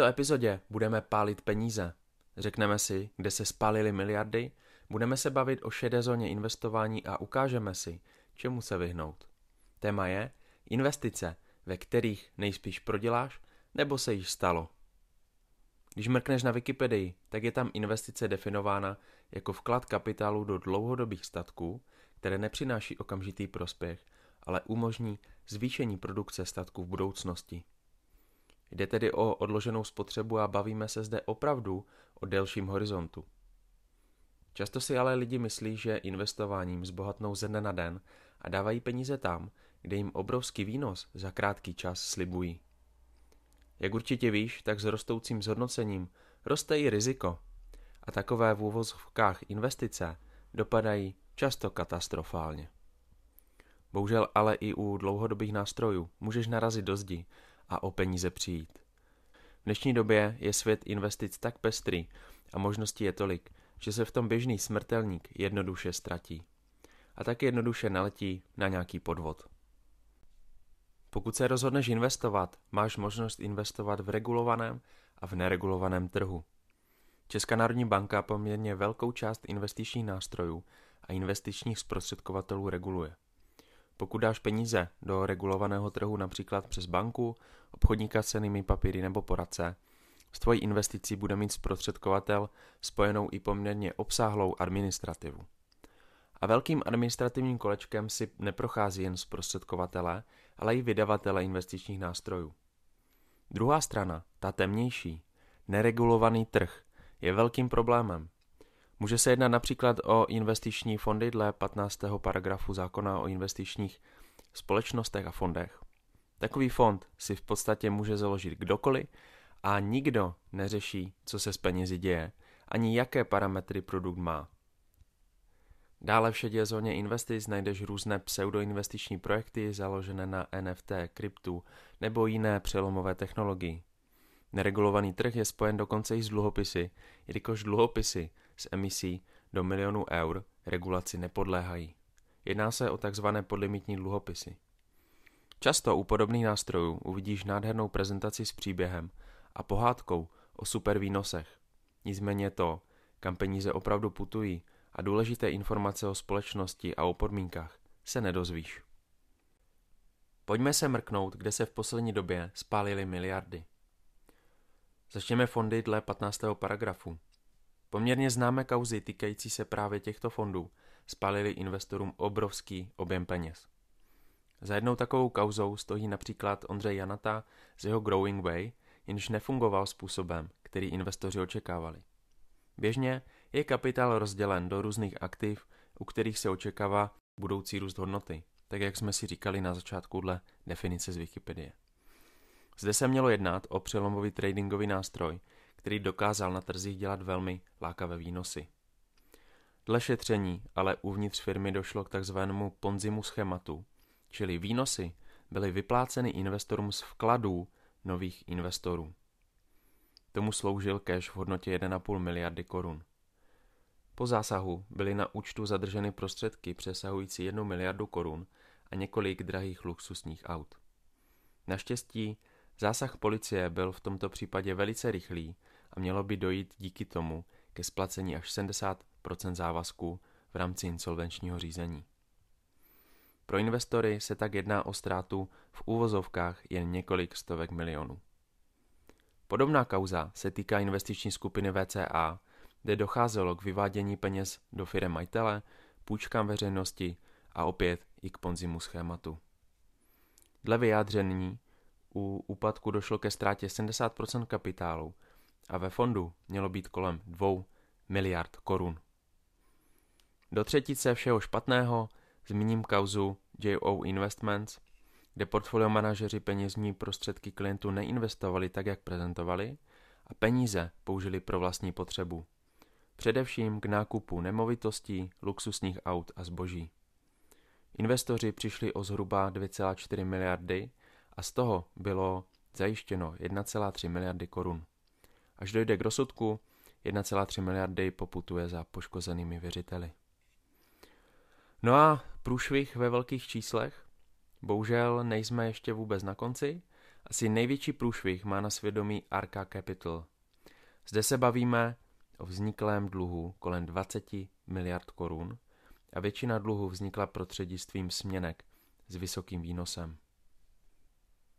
Této epizodě budeme pálit peníze. Řekneme si, kde se spálily miliardy, budeme se bavit o šedé zóně investování a ukážeme si, čemu se vyhnout. Téma je investice, ve kterých nejspíš proděláš nebo se již stalo. Když mrkneš na Wikipedii, tak je tam investice definována jako vklad kapitálu do dlouhodobých statků, které nepřináší okamžitý prospěch, ale umožní zvýšení produkce statků v budoucnosti. Jde tedy o odloženou spotřebu a bavíme se zde opravdu o delším horizontu. Často si ale lidi myslí, že investováním zbohatnou ze dne na den a dávají peníze tam, kde jim obrovský výnos za krátký čas slibují. Jak určitě víš, tak s rostoucím zhodnocením roste i riziko. A takové v úvozovkách investice dopadají často katastrofálně. Bohužel ale i u dlouhodobých nástrojů můžeš narazit do zdi a o peníze přijít. V dnešní době je svět investic tak pestrý a možností je tolik, že se v tom běžný smrtelník jednoduše ztratí. A tak jednoduše naletí na nějaký podvod. Pokud se rozhodneš investovat, máš možnost investovat v regulovaném a v neregulovaném trhu. Česká národní banka poměrně velkou část investičních nástrojů a investičních zprostředkovatelů reguluje. Pokud dáš peníze do regulovaného trhu například přes banku, obchodníka s cenými papíry nebo poradce, s tvojí investicí bude mít zprostředkovatel spojenou i poměrně obsáhlou administrativu. A velkým administrativním kolečkem si neprochází jen zprostředkovatele, ale i vydavatele investičních nástrojů. Druhá strana, ta temnější, neregulovaný trh, je velkým problémem. Může se jednat například o investiční fondy dle 15. paragrafu zákona o investičních společnostech a fondech. Takový fond si v podstatě může založit kdokoliv a nikdo neřeší, co se s penězi děje, ani jaké parametry produkt má. Dále v šedě zóně investic najdeš různé pseudoinvestiční projekty založené na NFT, kryptu nebo jiné přelomové technologii. Neregulovaný trh je spojen dokonce i s dluhopisy, jelikož dluhopisy s emisí do milionů eur regulaci nepodléhají. Jedná se o tzv. podlimitní dluhopisy. Často u podobných nástrojů uvidíš nádhernou prezentaci s příběhem a pohádkou o super výnosech. Nicméně to, kam peníze opravdu putují a důležité informace o společnosti a o podmínkách se nedozvíš. Pojďme se mrknout, kde se v poslední době spálily miliardy. Začněme fondy dle 15. paragrafu. Poměrně známé kauzy týkající se právě těchto fondů spálily investorům obrovský objem peněz. Za jednou takovou kauzou stojí například Ondřej Janata z jeho Growing Way, jenž nefungoval způsobem, který investoři očekávali. Běžně je kapitál rozdělen do různých aktiv, u kterých se očekává budoucí růst hodnoty, tak jak jsme si říkali na začátku dle definice z Wikipedie. Zde se mělo jednat o přelomový tradingový nástroj, který dokázal na trzích dělat velmi lákavé výnosy. Dle šetření ale uvnitř firmy došlo k takzvanému ponzimu schématu, čili výnosy byly vypláceny investorům z vkladů nových investorů. Tomu sloužil cash v hodnotě 1,5 miliardy korun. Po zásahu byly na účtu zadrženy prostředky přesahující 1 miliardu korun a několik drahých luxusních aut. Naštěstí zásah policie byl v tomto případě velice rychlý a mělo by dojít díky tomu ke splacení až 70% závazků v rámci insolvenčního řízení. Pro investory se tak jedná o ztrátu v úvozovkách jen několik stovek milionů. Podobná kauza se týká investiční skupiny VCA, kde docházelo k vyvádění peněz do firem majitele, půjčkám veřejnosti a opět i k ponzimu schématu. Dle vyjádření u úpadku došlo ke ztrátě 70% kapitálu a ve fondu mělo být kolem 2 miliard korun. Do třetice všeho špatného Zmíním kauzu JO Investments, kde portfolio manažeři penězní prostředky klientů neinvestovali tak, jak prezentovali, a peníze použili pro vlastní potřebu. Především k nákupu nemovitostí, luxusních aut a zboží. Investoři přišli o zhruba 2,4 miliardy a z toho bylo zajištěno 1,3 miliardy korun. Až dojde k rozsudku, 1,3 miliardy poputuje za poškozenými věřiteli. No a průšvih ve velkých číslech? Bohužel nejsme ještě vůbec na konci. Asi největší průšvih má na svědomí Arca Capital. Zde se bavíme o vzniklém dluhu kolem 20 miliard korun a většina dluhu vznikla prostřednictvím směnek s vysokým výnosem.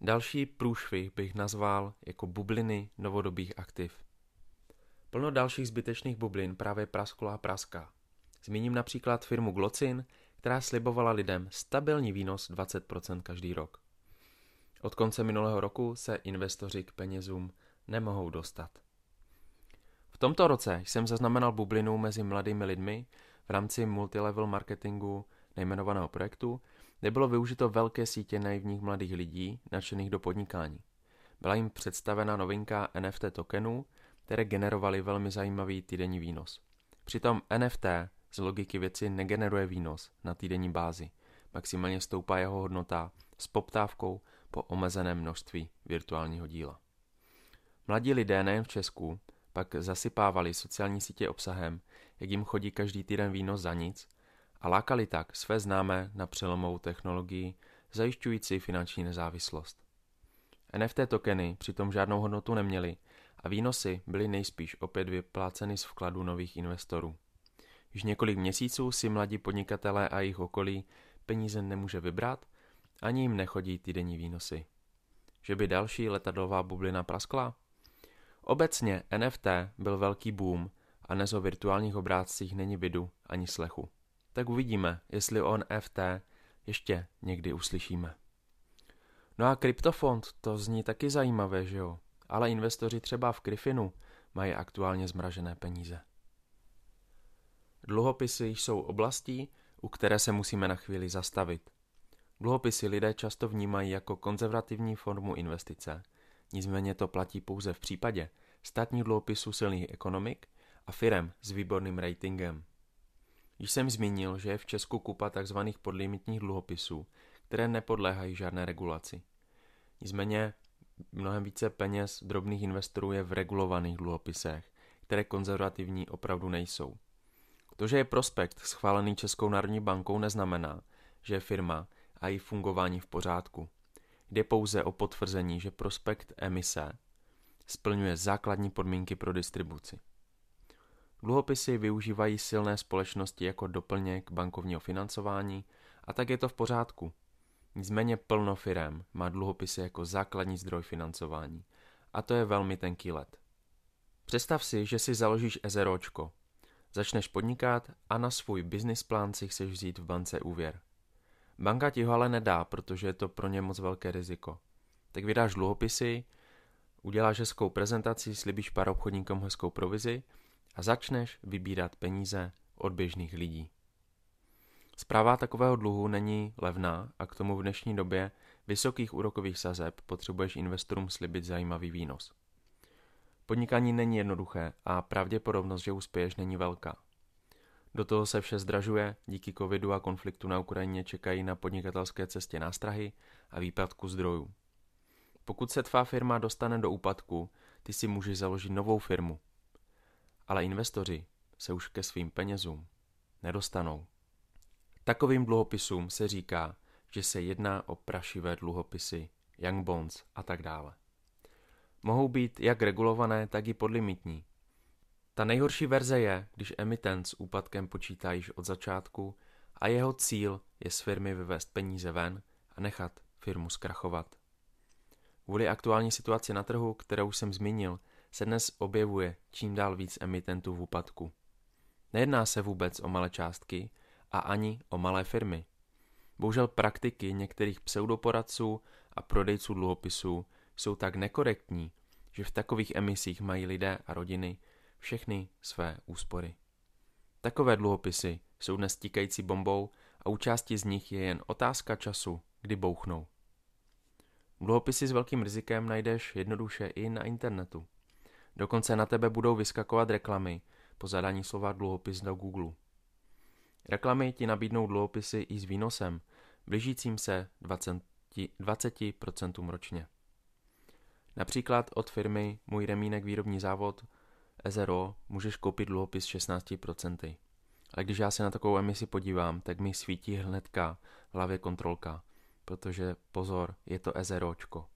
Další průšvih bych nazval jako bubliny novodobých aktiv. Plno dalších zbytečných bublin právě prasklo a praská. Zmíním například firmu Glocin, která slibovala lidem stabilní výnos 20% každý rok. Od konce minulého roku se investoři k penězům nemohou dostat. V tomto roce jsem zaznamenal bublinu mezi mladými lidmi v rámci multilevel marketingu nejmenovaného projektu, kde bylo využito velké sítě naivních mladých lidí nadšených do podnikání. Byla jim představena novinka NFT tokenů, které generovaly velmi zajímavý týdenní výnos. Přitom NFT z logiky věci negeneruje výnos na týdenní bázi. Maximálně stoupá jeho hodnota s poptávkou po omezeném množství virtuálního díla. Mladí lidé nejen v Česku pak zasypávali sociální sítě obsahem, jak jim chodí každý týden výnos za nic a lákali tak své známé na přelomovou technologii zajišťující finanční nezávislost. NFT tokeny přitom žádnou hodnotu neměly a výnosy byly nejspíš opět vypláceny z vkladu nových investorů. Již několik měsíců si mladí podnikatelé a jejich okolí peníze nemůže vybrat, ani jim nechodí týdenní výnosy. Že by další letadlová bublina praskla? Obecně NFT byl velký boom a dnes o virtuálních obrázcích není vidu ani slechu. Tak uvidíme, jestli o NFT ještě někdy uslyšíme. No a kryptofond, to zní taky zajímavé, že jo? Ale investoři třeba v Griffinu mají aktuálně zmražené peníze. Dluhopisy jsou oblastí, u které se musíme na chvíli zastavit. Dluhopisy lidé často vnímají jako konzervativní formu investice, nicméně to platí pouze v případě státních dluhopisů silných ekonomik a firem s výborným ratingem. Již jsem zmínil, že je v Česku kupa tzv. podlimitních dluhopisů, které nepodléhají žádné regulaci. Nicméně mnohem více peněz drobných investorů je v regulovaných dluhopisech, které konzervativní opravdu nejsou. To, že je prospekt schválený Českou národní bankou, neznamená, že je firma a její fungování v pořádku. Jde pouze o potvrzení, že prospekt emise splňuje základní podmínky pro distribuci. Dluhopisy využívají silné společnosti jako doplněk bankovního financování a tak je to v pořádku. Nicméně plno firem má dluhopisy jako základní zdroj financování a to je velmi tenký let. Představ si, že si založíš ezeročko, Začneš podnikat a na svůj business plán si chceš vzít v bance úvěr. Banka ti ho ale nedá, protože je to pro ně moc velké riziko. Tak vydáš dluhopisy, uděláš hezkou prezentaci, slibíš pár obchodníkům hezkou provizi a začneš vybírat peníze od běžných lidí. Zpráva takového dluhu není levná a k tomu v dnešní době vysokých úrokových sazeb potřebuješ investorům slibit zajímavý výnos. Podnikání není jednoduché a pravděpodobnost, že uspěješ, není velká. Do toho se vše zdražuje, díky covidu a konfliktu na Ukrajině čekají na podnikatelské cestě nástrahy a výpadku zdrojů. Pokud se tvá firma dostane do úpadku, ty si můžeš založit novou firmu. Ale investoři se už ke svým penězům nedostanou. Takovým dluhopisům se říká, že se jedná o prašivé dluhopisy, young bonds a tak dále mohou být jak regulované, tak i podlimitní. Ta nejhorší verze je, když emitent s úpadkem počítá již od začátku a jeho cíl je z firmy vyvést peníze ven a nechat firmu zkrachovat. Kvůli aktuální situaci na trhu, kterou jsem zmínil, se dnes objevuje čím dál víc emitentů v úpadku. Nejedná se vůbec o malé částky a ani o malé firmy. Bohužel praktiky některých pseudoporadců a prodejců dluhopisů jsou tak nekorektní, že v takových emisích mají lidé a rodiny všechny své úspory. Takové dluhopisy jsou dnes tíkající bombou a u části z nich je jen otázka času, kdy bouchnou. Dluhopisy s velkým rizikem najdeš jednoduše i na internetu. Dokonce na tebe budou vyskakovat reklamy po zadání slova dluhopis do Google. Reklamy ti nabídnou dluhopisy i s výnosem, blížícím se 20%, 20% ročně. Například od firmy Můj remínek výrobní závod SRO můžeš koupit dluhopis 16%. Ale když já se na takovou emisi podívám, tak mi svítí hnedka v hlavě kontrolka, protože pozor, je to SROčko.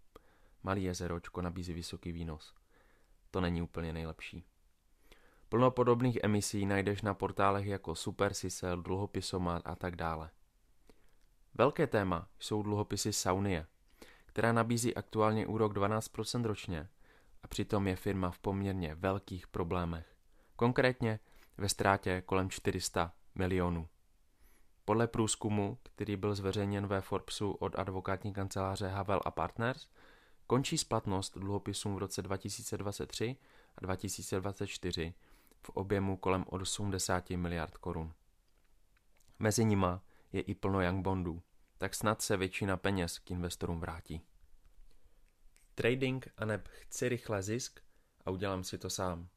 Malý SROčko nabízí vysoký výnos. To není úplně nejlepší. Plno podobných emisí najdeš na portálech jako Super Sisel, Dluhopisomat a tak dále. Velké téma jsou dluhopisy Saunie, která nabízí aktuálně úrok 12% ročně a přitom je firma v poměrně velkých problémech. Konkrétně ve ztrátě kolem 400 milionů. Podle průzkumu, který byl zveřejněn ve Forbesu od advokátní kanceláře Havel a Partners, končí splatnost dluhopisům v roce 2023 a 2024 v objemu kolem 80 miliard korun. Mezi nima je i plno young bondů, tak snad se většina peněz k investorům vrátí. Trading a neb chci rychle zisk a udělám si to sám.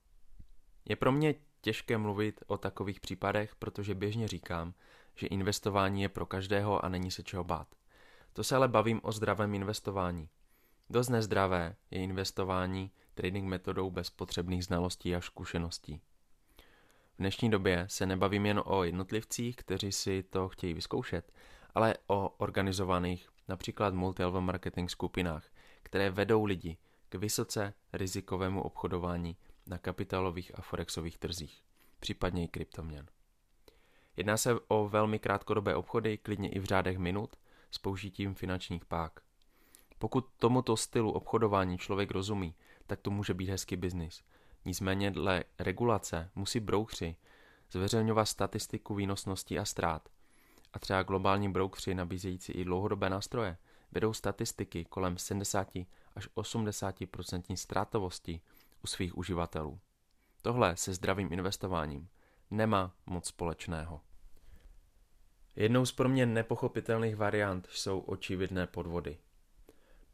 Je pro mě těžké mluvit o takových případech, protože běžně říkám, že investování je pro každého a není se čeho bát. To se ale bavím o zdravém investování. Dost nezdravé je investování trading metodou bez potřebných znalostí a zkušeností. V dnešní době se nebavím jen o jednotlivcích, kteří si to chtějí vyzkoušet, ale o organizovaných, například multi-level marketing skupinách, které vedou lidi k vysoce rizikovému obchodování na kapitálových a forexových trzích, případně i kryptoměn. Jedná se o velmi krátkodobé obchody, klidně i v řádech minut, s použitím finančních pák. Pokud tomuto stylu obchodování člověk rozumí, tak to může být hezký biznis. Nicméně dle regulace musí brouchři zveřejňovat statistiku výnosnosti a ztrát. A třeba globální brouchři nabízející i dlouhodobé nástroje vedou statistiky kolem 70 až 80% ztrátovosti u svých uživatelů. Tohle se zdravým investováním nemá moc společného. Jednou z pro mě nepochopitelných variant jsou očividné podvody.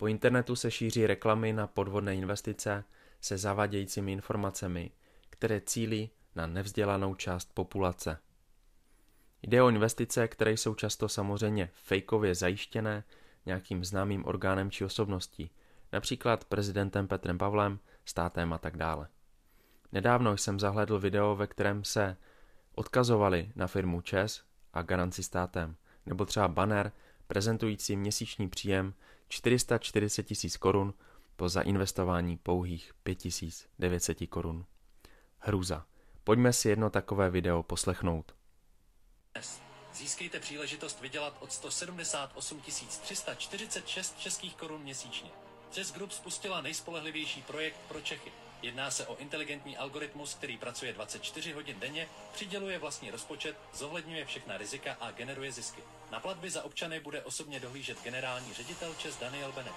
Po internetu se šíří reklamy na podvodné investice se zavadějícími informacemi, které cílí na nevzdělanou část populace. Jde o investice, které jsou často samozřejmě fejkově zajištěné nějakým známým orgánem či osobností, například prezidentem Petrem Pavlem, státem a tak dále. Nedávno jsem zahledl video, ve kterém se odkazovali na firmu ČES a garanci státem, nebo třeba banner prezentující měsíční příjem 440 tisíc korun po zainvestování pouhých 5900 korun. Hrůza. Pojďme si jedno takové video poslechnout. Získejte příležitost vydělat od 178 346 českých korun měsíčně. Přes Group spustila nejspolehlivější projekt pro Čechy. Jedná se o inteligentní algoritmus, který pracuje 24 hodin denně, přiděluje vlastní rozpočet, zohledňuje všechna rizika a generuje zisky. Na platby za občany bude osobně dohlížet generální ředitel Čes Daniel Beneš.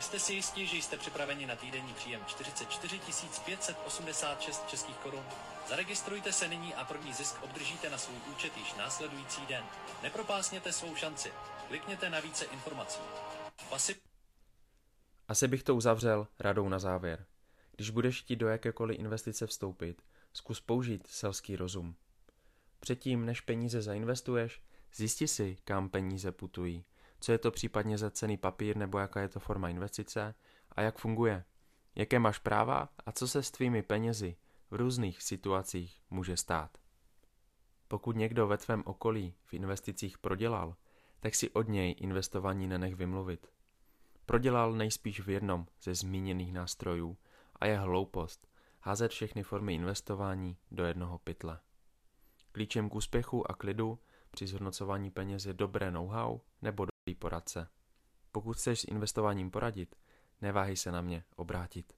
Jste si jistí, že jste připraveni na týdenní příjem 44 586 českých korun? Zaregistrujte se nyní a první zisk obdržíte na svůj účet již následující den. Nepropásněte svou šanci. Klikněte na více informací. Asi bych to uzavřel radou na závěr. Když budeš chtít do jakékoliv investice vstoupit, zkus použít selský rozum. Předtím, než peníze zainvestuješ, zjisti si, kam peníze putují, co je to případně za cený papír nebo jaká je to forma investice a jak funguje, jaké máš práva a co se s tvými penězi v různých situacích může stát. Pokud někdo ve tvém okolí v investicích prodělal, tak si od něj investování nenech vymluvit. Prodělal nejspíš v jednom ze zmíněných nástrojů a je hloupost házet všechny formy investování do jednoho pytle. Klíčem k úspěchu a klidu při zhodnocování peněz je dobré know-how nebo dobrý poradce. Pokud chceš s investováním poradit, neváhej se na mě obrátit.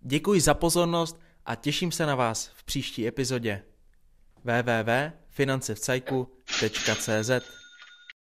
Děkuji za pozornost a těším se na vás v příští epizodě. www.financevcajku.cz